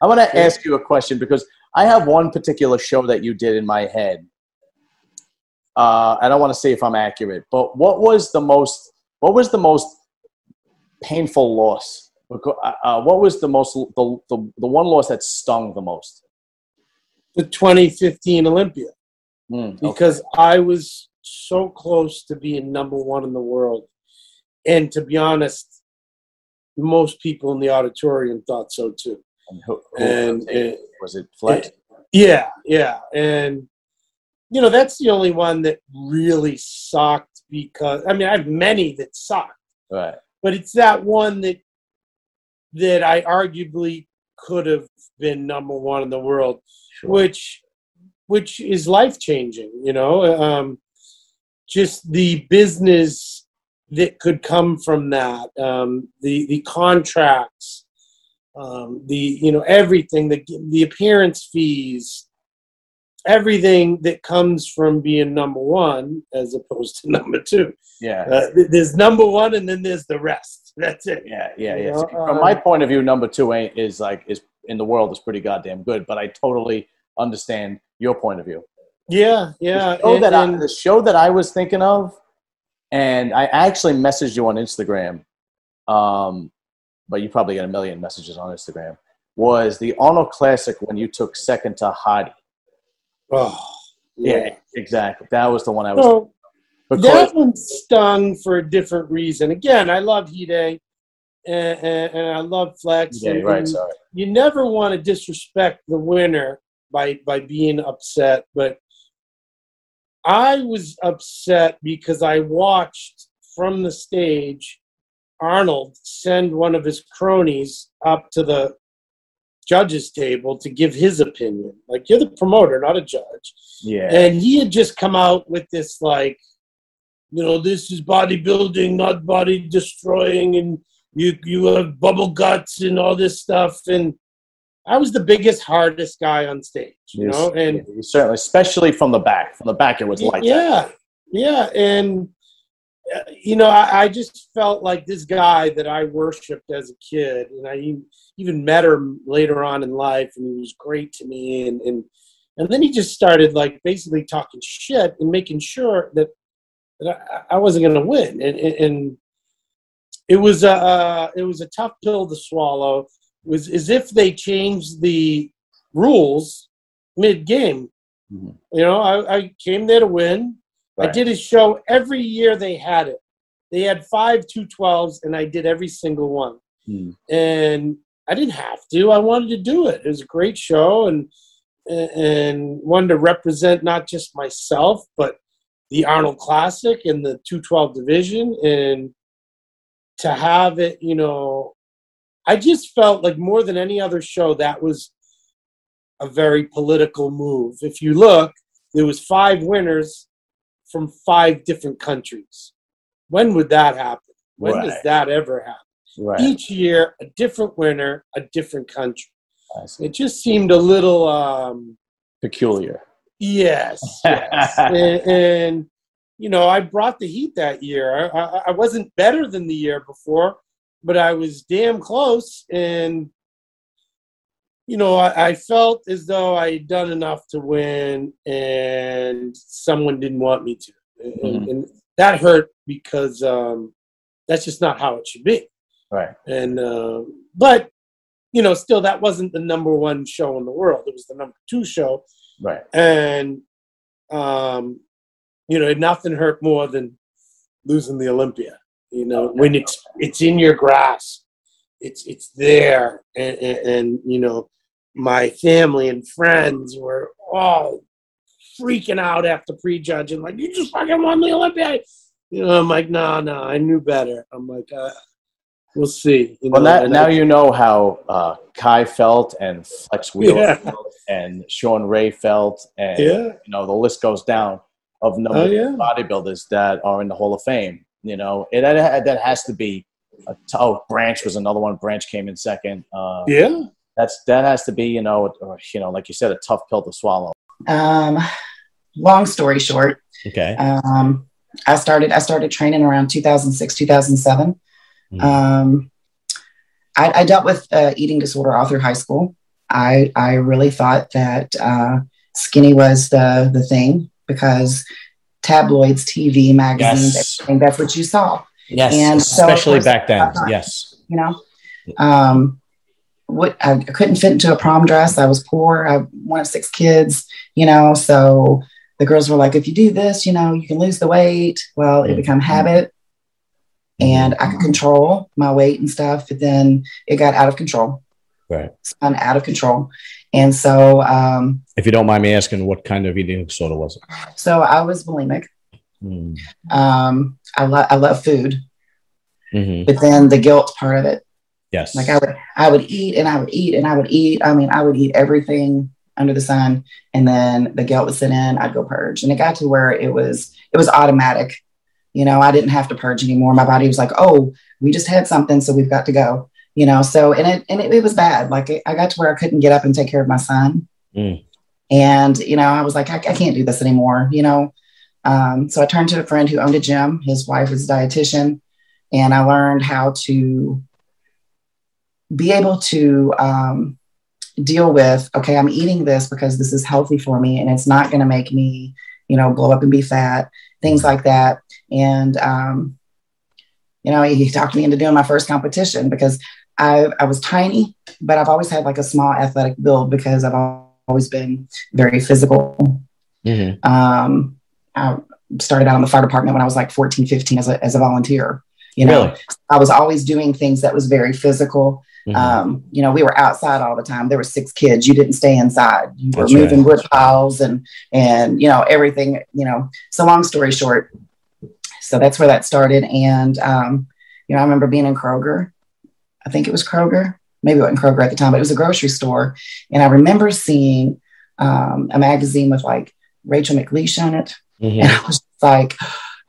I'm going to ask you a question because I have one particular show that you did in my head. Uh, I don't want to say if I'm accurate, but what was the most what was the most painful loss? Uh, uh, what was the most the, the the one loss that stung the most? The 2015 Olympia, mm, okay. because I was so close to being number one in the world, and to be honest, most people in the auditorium thought so too. And, who, who and, was, it, was it? Yeah, yeah, and you know that's the only one that really sucked because I mean I have many that sucked, right? But it's that one that that I arguably could have been number one in the world, sure. which which is life changing. You know, um, just the business that could come from that, um, the the contracts, um, the you know everything, the the appearance fees, everything that comes from being number one as opposed to number two. Yeah, uh, there's number one, and then there's the rest. That's it. Yeah, yeah, yeah. Know? From my um, point of view, number two ain't is like is in the world is pretty goddamn good, but I totally understand your point of view. Yeah, yeah. The show, and, that, I, the show that I was thinking of and I actually messaged you on Instagram, um, but you probably get a million messages on Instagram. Was the Arnold Classic when you took second to Hadi? Oh, yeah, yeah exactly. That was the one I was. So, that one stung for a different reason. Again, I love Hide and, and, and I love Flex. Yeah, right. Sorry. You never want to disrespect the winner by by being upset, but I was upset because I watched from the stage Arnold send one of his cronies up to the judges table to give his opinion. Like you're the promoter, not a judge. Yeah. And he had just come out with this like, you know, this is bodybuilding, not body destroying, and you you have bubble guts and all this stuff. And I was the biggest, hardest guy on stage, you yes, know, and certainly, especially from the back. From the back, it was like yeah, that. yeah, and you know, I, I, just felt like this guy that I worshipped as a kid, and I even met him later on in life, and he was great to me, and and and then he just started like basically talking shit and making sure that that I, I wasn't going to win, and, and, it was a uh, it was a tough pill to swallow It was as if they changed the rules mid game. Mm-hmm. You know, I, I, came there to win. Right. I did a show every year they had it. They had five 212s, and I did every single one. Mm. And I didn't have to. I wanted to do it. It was a great show, and and wanted to represent not just myself, but the Arnold Classic and the 212 division, and to have it, you know, I just felt like more than any other show that was a very political move. If you look, there was five winners from five different countries. When would that happen? When right. does that ever happen? Right. Each year, a different winner, a different country. It just seemed a little um, peculiar. Yes, yes. and, and, you know, I brought the heat that year. I, I wasn't better than the year before, but I was damn close. And, you know, I, I felt as though I had done enough to win and someone didn't want me to. Mm-hmm. And, and, that hurt because um, that's just not how it should be. Right. And, uh, but, you know, still that wasn't the number one show in the world. It was the number two show. Right. And, um, you know, nothing hurt more than losing the Olympia. You know, when it's it's in your grasp, it's it's there, and, and, and you know, my family and friends were all freaking out after prejudging, like you just fucking won the Olympiad. You know, I'm like, no, nah, no, nah, I knew better. I'm like, uh, we'll see. You know, well, that, now I, you know how uh, Kai felt and Flex Wheel yeah. felt and Shawn Ray felt, and yeah. you know the list goes down of number oh, yeah. bodybuilders that are in the Hall of Fame. You know, it that has to be. A t- oh, Branch was another one. Branch came in second. Uh, yeah, that's that has to be you know or, you know like you said a tough pill to swallow. Um, long story short. Okay. Um, I started I started training around 2006 2007. Mm-hmm. Um, I, I, dealt with uh, eating disorder all through high school. I I really thought that uh, skinny was the the thing because tabloids, TV, magazines, yes. everything. That's what you saw. Yes, and especially so, back then. yes, you know, um, what I couldn't fit into a prom dress. I was poor. I one of six kids. You know, so the girls were like, if you do this, you know, you can lose the weight. Well, it become habit, and I could control my weight and stuff. But then it got out of control. Right. Spun out of control. And so, um, if you don't mind me asking, what kind of eating disorder was it? So I was bulimic. Mm. Um, I love I love food, mm-hmm. but then the guilt part of it. Yes. Like I would I would eat and I would eat and I would eat. I mean, I would eat everything under the sun, and then the guilt would sit in. I'd go purge, and it got to where it was it was automatic. You know, I didn't have to purge anymore. My body was like, "Oh, we just had something, so we've got to go." You know, so and it and it, it was bad. Like I got to where I couldn't get up and take care of my son, mm. and you know, I was like, I, I can't do this anymore. You know, um, so I turned to a friend who owned a gym. His wife was a dietitian, and I learned how to be able to um, deal with okay, I'm eating this because this is healthy for me, and it's not going to make me, you know, blow up and be fat, things like that. And um, you know, he talked me into doing my first competition because I, I was tiny, but I've always had like a small athletic build because I've always been very physical. Mm-hmm. Um, I started out in the fire department when I was like 14, 15 as a, as a volunteer. You know, really? I was always doing things that was very physical. Mm-hmm. Um, you know, we were outside all the time. There were six kids. You didn't stay inside. You were That's moving right. wood piles and and you know everything. You know, so long story short, so that's where that started. And um, you know, I remember being in Kroger. I think it was Kroger. Maybe it wasn't Kroger at the time, but it was a grocery store. And I remember seeing um, a magazine with like Rachel McLish on it. Mm-hmm. And I was like,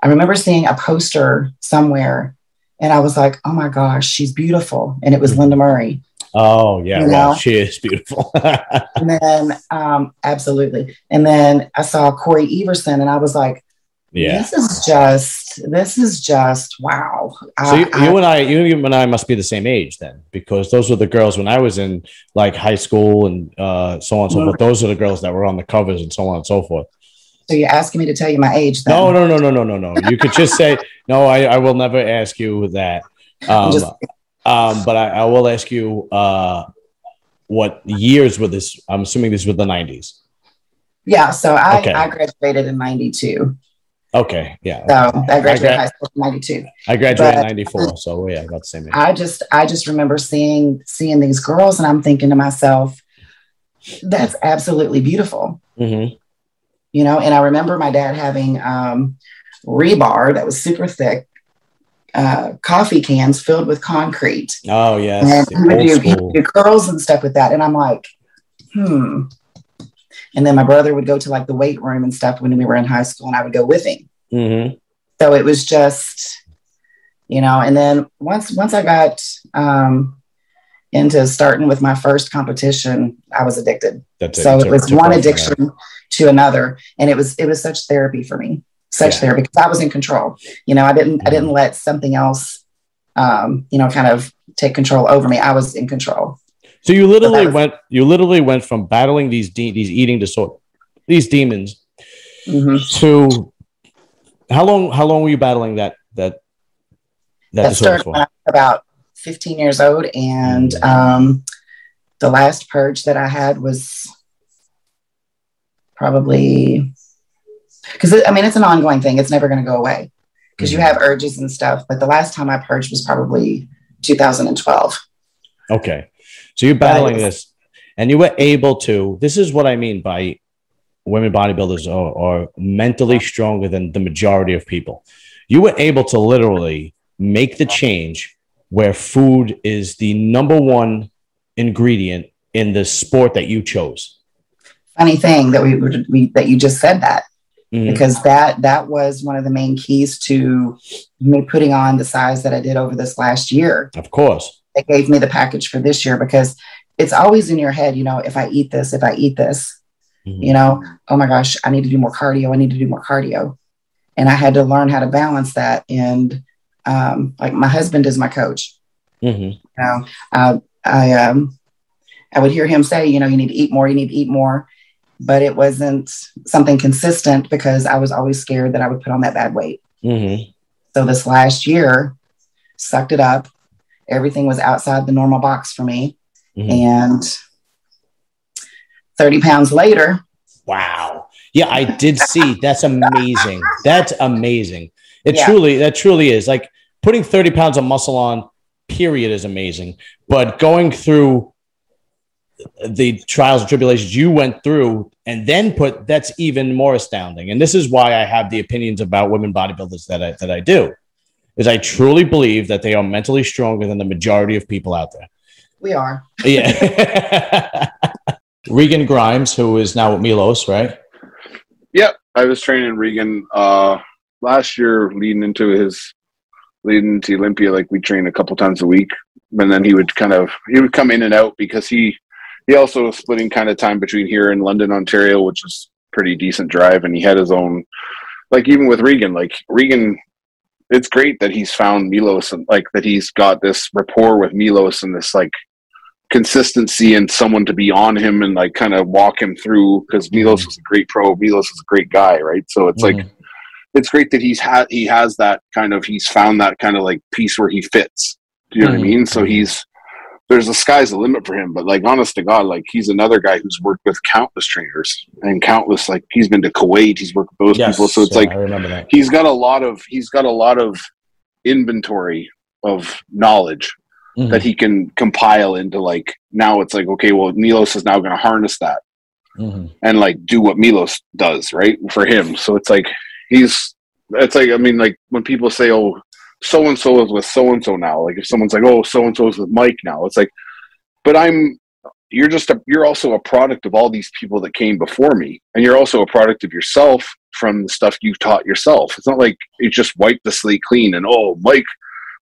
I remember seeing a poster somewhere and I was like, oh my gosh, she's beautiful. And it was mm-hmm. Linda Murray. Oh, yeah. You well, she is beautiful. and then, um, absolutely. And then I saw Cory Everson and I was like, yeah. This is just, this is just, wow. So I, you, you and I, you and I must be the same age then, because those were the girls when I was in like high school and uh, so on and so forth. Those are the girls that were on the covers and so on and so forth. So you're asking me to tell you my age? Then. No, no, no, no, no, no, no. You could just say no. I, I will never ask you that. Um, just, um, but I, I, will ask you uh, what years were this? I'm assuming this was the 90s. Yeah. So I, okay. I graduated in 92. Okay. Yeah. So I graduated I gra- high school in 92. I graduated in 94. So yeah, about the same age. I just, I just remember seeing, seeing these girls and I'm thinking to myself, that's absolutely beautiful. Mm-hmm you know. And I remember my dad having um, rebar that was super thick, uh, coffee cans filled with concrete. Oh yes, and he would, do, he would do curls and stuff with that. And I'm like, hmm. And then my brother would go to like the weight room and stuff when we were in high school, and I would go with him. Mm-hmm. So it was just, you know. And then once once I got um, into starting with my first competition, I was addicted. That's so it, it was one addiction to another, and it was it was such therapy for me, such yeah. therapy because I was in control. You know, I didn't I didn't mm-hmm. let something else, um, you know, kind of take control over me. I was in control. So you literally was, went you literally went from battling these de- these eating disorder these demons mm-hmm. to how long how long were you battling that that that, that disorder for? About 15 years old, and um, the last purge that I had was probably because I mean it's an ongoing thing. It's never going to go away because you have urges and stuff. But the last time I purged was probably 2012. Okay, so you're battling was, this, and you were able to. This is what I mean by women bodybuilders are, are mentally stronger than the majority of people. You were able to literally make the change where food is the number one ingredient in the sport that you chose. Funny thing that we, we that you just said that mm-hmm. because that that was one of the main keys to me putting on the size that I did over this last year. Of course, it gave me the package for this year because it's always in your head. You know, if I eat this, if I eat this, mm-hmm. you know, oh my gosh, I need to do more cardio. I need to do more cardio, and I had to learn how to balance that and um, like my husband is my coach. Mm-hmm. You know, uh, I um, I would hear him say, you know, you need to eat more, you need to eat more. But it wasn't something consistent because I was always scared that I would put on that bad weight. Mm-hmm. So this last year, sucked it up. Everything was outside the normal box for me. Mm-hmm. And 30 pounds later. Wow. Yeah, I did see. That's amazing. That's amazing. It yeah. truly, that truly is. Like putting 30 pounds of muscle on, period, is amazing. But going through the trials and tribulations you went through and then put that's even more astounding. And this is why i have the opinions about women bodybuilders that i that i do is i truly believe that they are mentally stronger than the majority of people out there. We are. Yeah. Regan grimes who is now with milos right? Yep. I was training regan uh last year leading into his leading to olympia like we train a couple times a week and then he would kind of he would come in and out because he he also was splitting kind of time between here and London, Ontario, which is pretty decent drive. And he had his own, like even with Regan, like Regan, it's great that he's found Milos and like that he's got this rapport with Milos and this like consistency and someone to be on him and like kind of walk him through because Milos is a great pro, Milos is a great guy, right? So it's mm-hmm. like it's great that he's had he has that kind of he's found that kind of like piece where he fits. Do you know mm-hmm. what I mm-hmm. mean? So he's there's the sky's the limit for him. But like, honest to God, like he's another guy who's worked with countless trainers and countless like he's been to Kuwait. He's worked with those yes, people. So it's yeah, like he's got a lot of he's got a lot of inventory of knowledge mm-hmm. that he can compile into like now it's like okay, well Milos is now going to harness that mm-hmm. and like do what Milos does right for him. So it's like he's it's like I mean like when people say oh so and so is with so and so now. Like if someone's like, oh, so and so is with Mike now, it's like, but I'm, you're just a, you're also a product of all these people that came before me, and you're also a product of yourself from the stuff you've taught yourself. It's not like you just wiped the slate clean and oh, Mike,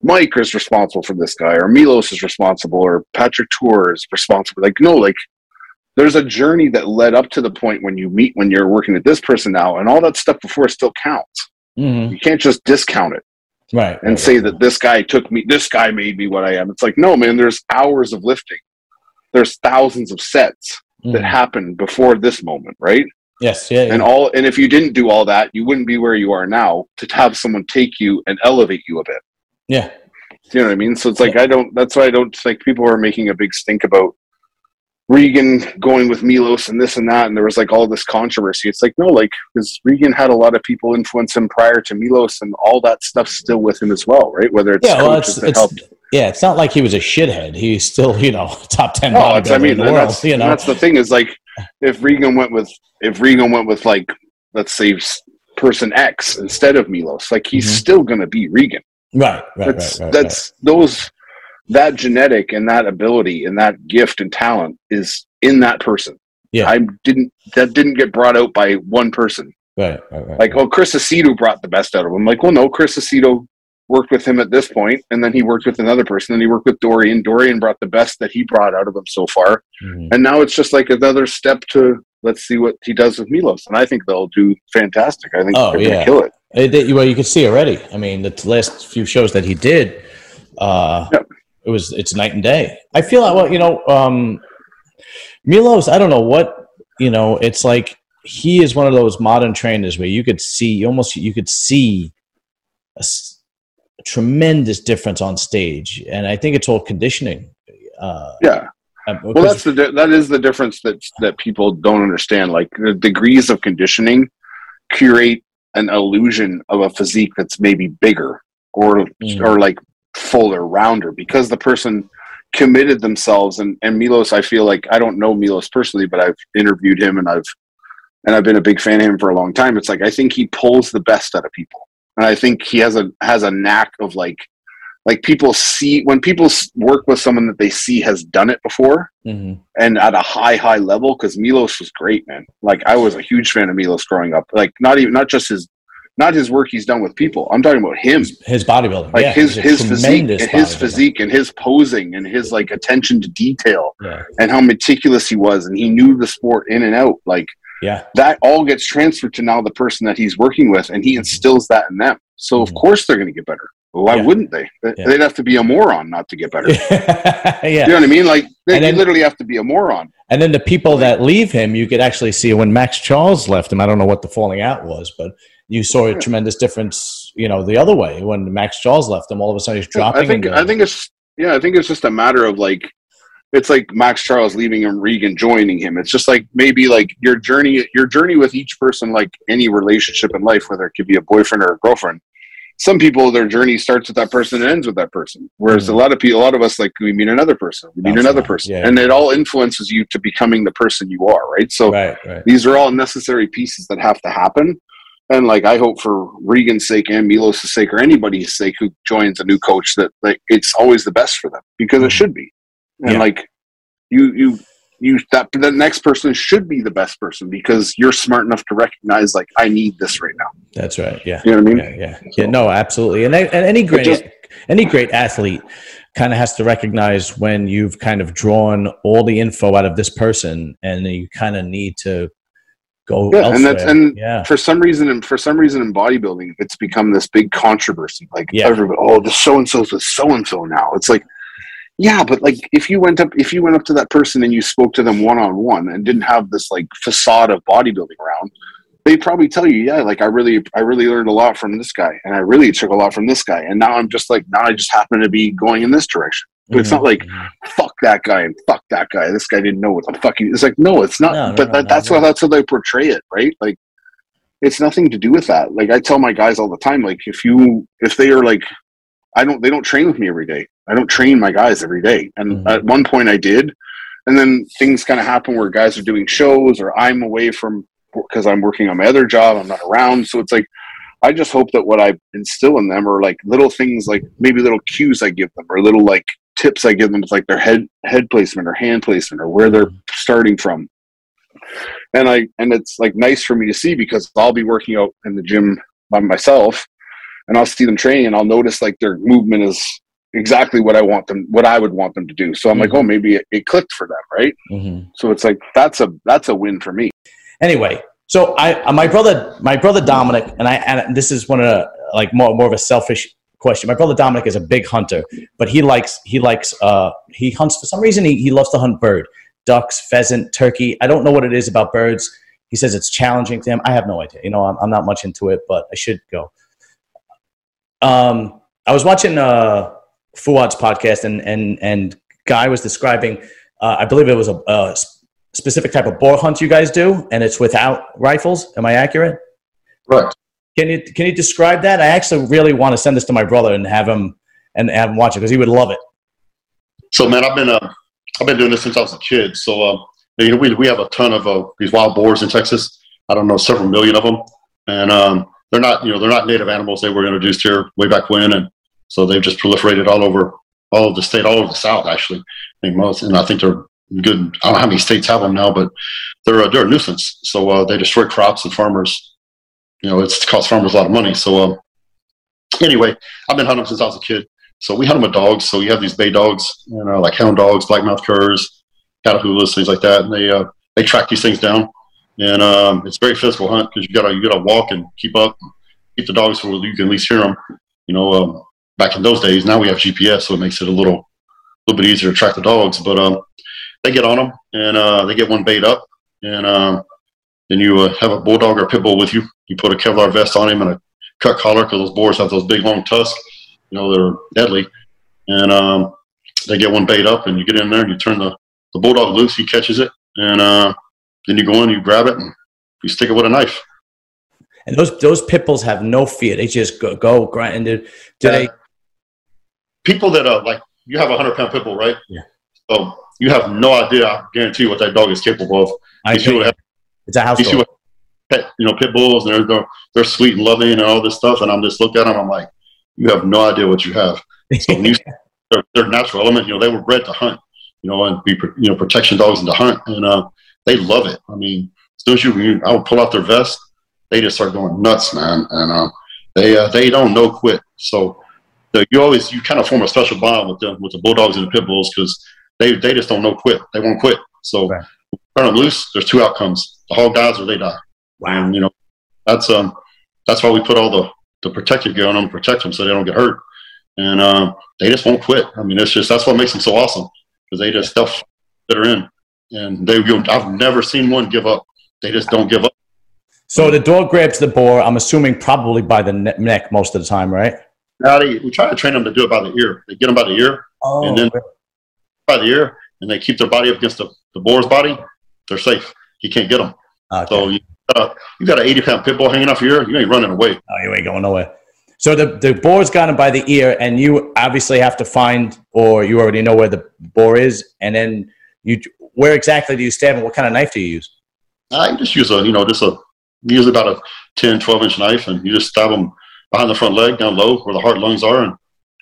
Mike is responsible for this guy, or Milos is responsible, or Patrick Tuor is responsible. Like no, like there's a journey that led up to the point when you meet when you're working with this person now, and all that stuff before still counts. Mm-hmm. You can't just discount it right and right, say right. that this guy took me this guy made me what i am it's like no man there's hours of lifting there's thousands of sets mm. that happened before this moment right yes yeah, yeah, and all and if you didn't do all that you wouldn't be where you are now to have someone take you and elevate you a bit yeah you know what i mean so it's like yeah. i don't that's why i don't think people are making a big stink about Regan going with Milos and this and that, and there was like all this controversy. It's like no, like because Regan had a lot of people influence him prior to Milos, and all that stuff's still with him as well, right? Whether it's yeah, well, it's, it's yeah, it's not like he was a shithead. He's still you know top ten. No, I mean in the world, that's, you know that's the thing is like if Regan went with if Regan went with like let's say person X instead of Milos, like he's mm-hmm. still going to be Regan. Right, right, that's, right, right, That's right. those that genetic and that ability and that gift and talent is in that person. Yeah. I didn't that didn't get brought out by one person. Right. right, right like, oh, Chris Aceto brought the best out of him. Like, well, no, Chris Aceto worked with him at this point, and then he worked with another person, and he worked with Dorian. Dorian brought the best that he brought out of him so far, mm-hmm. and now it's just like another step to let's see what he does with Milos, and I think they'll do fantastic. I think oh, they're yeah. going to kill it. it. Well, you can see already. I mean, the last few shows that he did, uh, yep it was it's night and day. I feel like well, you know, um, Milos. I don't know what you know. It's like he is one of those modern trainers where you could see you almost you could see a, a tremendous difference on stage, and I think it's all conditioning. Uh, yeah. Um, well, that's the that is the difference that that people don't understand. Like the degrees of conditioning create an illusion of a physique that's maybe bigger or mm. or like fuller rounder because the person committed themselves and, and Milos I feel like I don't know Milos personally but I've interviewed him and I've and I've been a big fan of him for a long time. It's like I think he pulls the best out of people. And I think he has a has a knack of like like people see when people work with someone that they see has done it before mm-hmm. and at a high high level because Milos was great man. Like I was a huge fan of Milos growing up. Like not even not just his not his work he's done with people. I'm talking about him. His bodybuilding. Like yeah, his his physique and his physique and his posing and his like attention to detail yeah. and how meticulous he was and he knew the sport in and out. Like yeah. That all gets transferred to now the person that he's working with and he instills that in them. So mm-hmm. of course they're gonna get better. why yeah. wouldn't they? They'd have to be a moron not to get better. yeah. You know what I mean? Like they then, literally have to be a moron. And then the people that leave him, you could actually see when Maxx Charles left him. I don't know what the falling out was, but you saw a tremendous difference. You know, the other way when Maxx Charles left him, all of a sudden he's dropping. I think. I think it's yeah. I think it's just a matter of like. It's like Maxx Charles leaving and Regan joining him. It's just like maybe like your journey, your journey with each person, like any relationship in life, whether it could be a boyfriend or a girlfriend some people their journey starts with that person and ends with that person whereas mm-hmm. a lot of people a lot of us like we meet another person we meet That's another right. person yeah, and yeah. it all influences you to becoming the person you are right so right, right. these are all necessary pieces that have to happen and like i hope for regan's sake and milos' sake or anybody's sake who joins a new coach that like it's always the best for them because mm-hmm. it should be and yeah. like you you you that the next person should be the best person because you're smart enough to recognize like I need this right now. That's right. Yeah. You know what I mean? Yeah. Yeah. So, yeah no, absolutely. And, and any great just, any great athlete kind of has to recognize when you've kind of drawn all the info out of this person and you kind of need to go yeah, and that's and yeah. for some reason and for some reason in bodybuilding it's become this big controversy like yeah. everybody oh the so and so's with so and so now it's like yeah, but like if you went up if you went up to that person and you spoke to them one on one and didn't have this like facade of bodybuilding around, they'd probably tell you, yeah, like I really I really learned a lot from this guy and I really took a lot from this guy. And now I'm just like now I just happen to be going in this direction. But it's not like mm-hmm. fuck that guy and fuck that guy. This guy didn't know what the fuck he it's like no, it's not no, but no, that, that's no, how that's how they portray it, right? Like it's nothing to do with that. Like I tell my guys all the time, like if you if they are like I don't they don't train with me every day. I don't train my guys every day. And mm-hmm. at one point I did. And then things kind of happen where guys are doing shows or I'm away from because I'm working on my other job. I'm not around. So it's like, I just hope that what I instill in them are like little things, like maybe little cues I give them or little like tips I give them with like their head head placement or hand placement or where they're starting from. And I and it's like nice for me to see because I'll be working out in the gym by myself and I'll see them training and I'll notice like their movement is exactly what I want them, what I would want them to do. So I'm mm-hmm. like, oh, maybe it, it, clicked for them, right? Mm-hmm. So it's like that's a that's a win for me. Anyway, so I my brother my brother Dominic and I and this is one of the, like more more of a selfish question. My brother Dominic is a big hunter, but he likes he likes uh he hunts for some reason he, he loves to hunt bird, ducks, pheasant, turkey. I don't know what it is about birds. He says it's challenging to him. I have no idea. You know, I'm, I'm not much into it, but I should go. Um, I was watching uh Fouad's podcast, and and and Guy was describing. Uh, I believe it was a, a, specific type of boar hunt you guys do, and it's without rifles. Am I accurate? Right. Can you can you describe that? I actually really want to send this to my brother and have him and have him watch it because he would love it. So man, I've been uh, I've been doing this since I was a kid. So uh, you know, we we have a ton of uh, these wild boars in Texas. I don't know, several million of them, and um, they're not you know they're not native animals. They were introduced here way back when, and so they've just proliferated all over all of the state, all over the South, actually. I think most, and I think they're good. I don't know how many states have them now, but they're a, they're a nuisance. So uh, they destroy crops and farmers. You know, it's cost farmers a lot of money. So uh, anyway, I've been hunting since I was a kid. So we hunt them with dogs. So you have these bay dogs, you know, like hound dogs, blackmouth curs, catahoulas, things like that, and they uh, they track these things down. And um, it's very physical hunt because you gotta you gotta walk and keep up, keep the dogs so you can at least hear them. You know, um, back in those days. Now we have GPS, so it makes it a little little bit easier to track the dogs. But um, they get on them and uh, they get one bait up, and um, then you uh, have a bulldog or a pit bull with you. You put a Kevlar vest on him and a cut collar because those boars have those big long tusks. You know they're deadly, and um, they get one bait up, and you get in there and you turn the, the bulldog loose. He catches it, and uh, then you go in, you grab it, and you stick it with a knife. And those those pit bulls have no fear. They just go go grind. Do, do they people that are like you have a hundred pound pit bull, right? Yeah. So you have no idea. I guarantee you what that dog is capable of. I see have, it's a house dog. Pet, you know, pit bulls, and they're, they're, they're sweet and loving and all this stuff. And I'm just looking at them. I'm like, you have no idea what you have. So you, they're, they're, natural element. You know, they were bred to hunt. You know, and be you know protection dogs and to hunt, and uh, they love it. I mean, as soon as you, you I would pull out their vest, they just start going nuts, man. And uh, they uh, they don't know quit. So you always you kind of form a special bond with them with the bulldogs and the pit bulls because they they just don't know quit. They won't quit. So right. Turn them loose. There's two outcomes: the hog dies or they die. Wow. And you know that's um that's why we put all the the protective gear on them, protect them so they don't get hurt. and um, they just won't quit. I mean, it's just that's what makes them so awesome because they just stuff that are in, and they. Go I've never seen one give up. They just don't give up. So the dog grabs the boar. I'm assuming probably by the neck most of the time, right? Now they, we try to train them to do it by the ear. They get them by the ear, oh, and then really? by the ear, and they keep their body up against the, the boar's body. They're safe. He can't get them. Okay. So you, uh, you got an 80 pound pit bull hanging off your ear. You ain't running away. Oh, you ain't going nowhere. So the the boar's got him by the ear, and you obviously have to find, or you already know where the boar is, and then you where exactly do you stab him? What kind of knife do you use? I just use a you know just a usually about a 10, 12 inch knife, and you just stab him behind the front leg, down low where the heart lungs are, and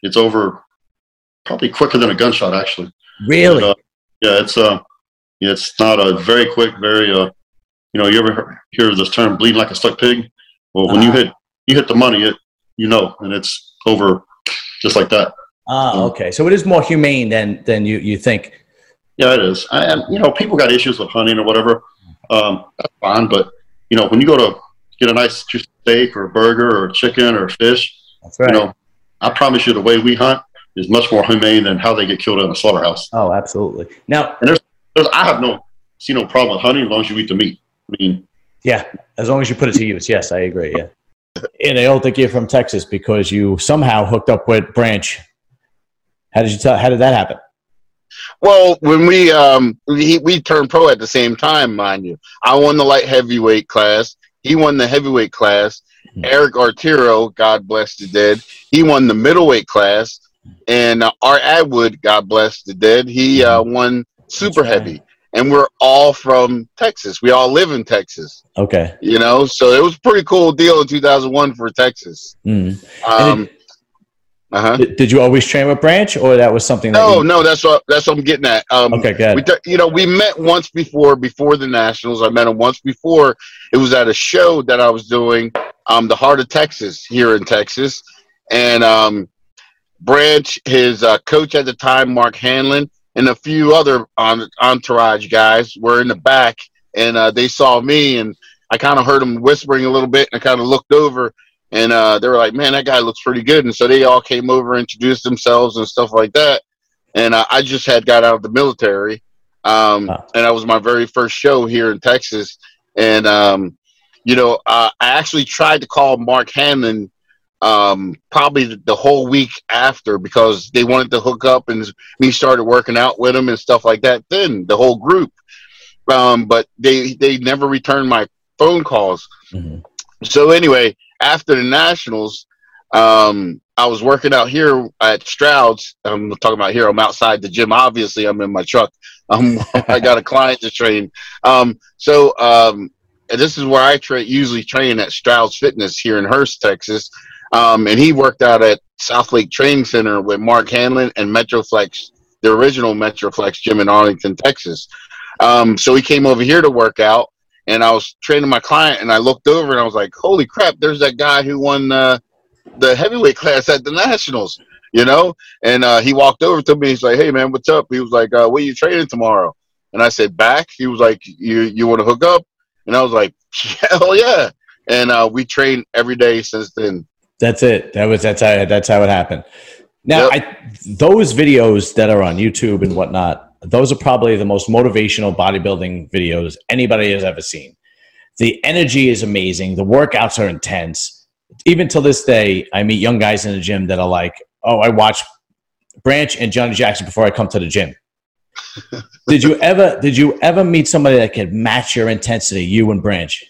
it's over probably quicker than a gunshot actually. Really? But, uh, yeah, it's uh, it's not a very quick, very uh, you know, you ever hear this term bleeding like a stuck pig? Well, when uh-huh. you hit you hit the money, it you know, and it's over just like that. Ah, okay. So it is more humane than than you you think. Yeah, it is. And you know, people got issues with hunting or whatever. Um, that's fine, but you know, when you go to get a nice steak or a burger or chicken or fish, that's right. You know, I promise you, the way we hunt is much more humane than how they get killed in a slaughterhouse. Oh, absolutely. Now, and there's I have no see no problem with hunting as long as you eat the meat. I mean, yeah, as long as you put it to use. Yes, I agree. Yeah and I don't think you're from Texas because you somehow hooked up with Branch. How did you tell? How did that happen? Well, when we um we, we turned pro at the same time, mind you, I won the light heavyweight class. He won the heavyweight class. Mm-hmm. Eric Arturo, God bless the dead, he won the middleweight class, and uh, Art Atwood, God bless the dead, he uh, mm-hmm. won super right. heavy and we're all from Texas. We all live in Texas. Okay. You know, so it was a pretty cool deal in 2001 for Texas. Mm. Um, uh-huh. Did, did, you always train with Branch, or that was something? No, that you... no, that's what that's what I'm getting at. Um, okay, good. We, you know, we met once before before the Nationals. I met him once before. It was at a show that I was doing, um, the Heart of Texas here in Texas, and um, Branch, his uh, coach at the time, Mark Hanlon, and a few other entourage guys were in the back, and uh, they saw me, and I kind of heard them whispering a little bit, and I kind of looked over, and uh, they were like, "Man, that guy looks pretty good," and so they all came over, introduced themselves, and stuff like that. And uh, I just had got out of the military, um, and that was my very first show here in Texas, and um, you know, uh, I actually tried to call Mark Hanlon um, probably the whole week after because they wanted to hook up and me started working out with them and stuff like that. Then the whole group, um, but they they never returned my phone calls. Mm-hmm. So anyway, after the nationals, um, I was working out here at Stroud's. I'm talking about here. I'm outside the gym. Obviously, I'm in my truck. Um, I got a client to train. Um, so um, this is where I tra- usually train at Stroud's Fitness here in Hurst, Texas. Um, and he worked out at South Lake Training Center with Mark Hanlon and Metroflex, the original Metroflex gym in Arlington, Texas. Um, so he came over here to work out, and I was training my client, and I looked over and I was like, "Holy crap! There's that guy who won uh, the heavyweight class at the Nationals." You know, and uh, he walked over to me. He's like, "Hey, man, what's up?" He was like, uh, "What are you training tomorrow?" And I said, "Back." He was like, "You you want to hook up?" And I was like, "Hell yeah!" And uh, we trained every day since then. That's it. That was that's how that's how it happened. Now, yep. I, those videos that are on YouTube and whatnot, those are probably the most motivational bodybuilding videos anybody has ever seen. The energy is amazing. The workouts are intense. Even till this day, I meet young guys in the gym that are like, "Oh, I watch Branch and Johnny Jackson before I come to the gym." did you ever did you ever meet somebody that could match your intensity, you and Branch?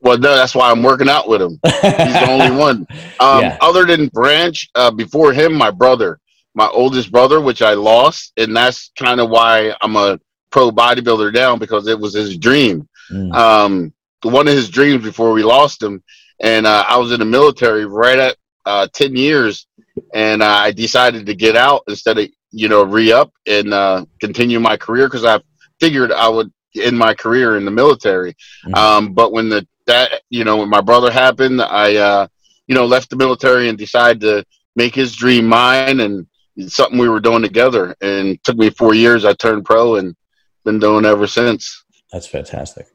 Well, no, that's why I'm working out with him. He's the only one. Um, yeah. Other than Branch, uh, before him, my brother, my oldest brother, which I lost, and that's kind of why I'm a pro bodybuilder now because it was his dream. Mm. Um, one of his dreams before we lost him and uh, I was in the military right at uh, ten years, and uh, I decided to get out instead of you know re up and uh, continue my career because I figured I would end my career in the military. Mm-hmm. Um, but when the that you know when my brother happened, I uh, you know left the military and decided to make his dream mine, and something we were doing together. And it took me four years. I turned pro and been doing ever since. That's fantastic.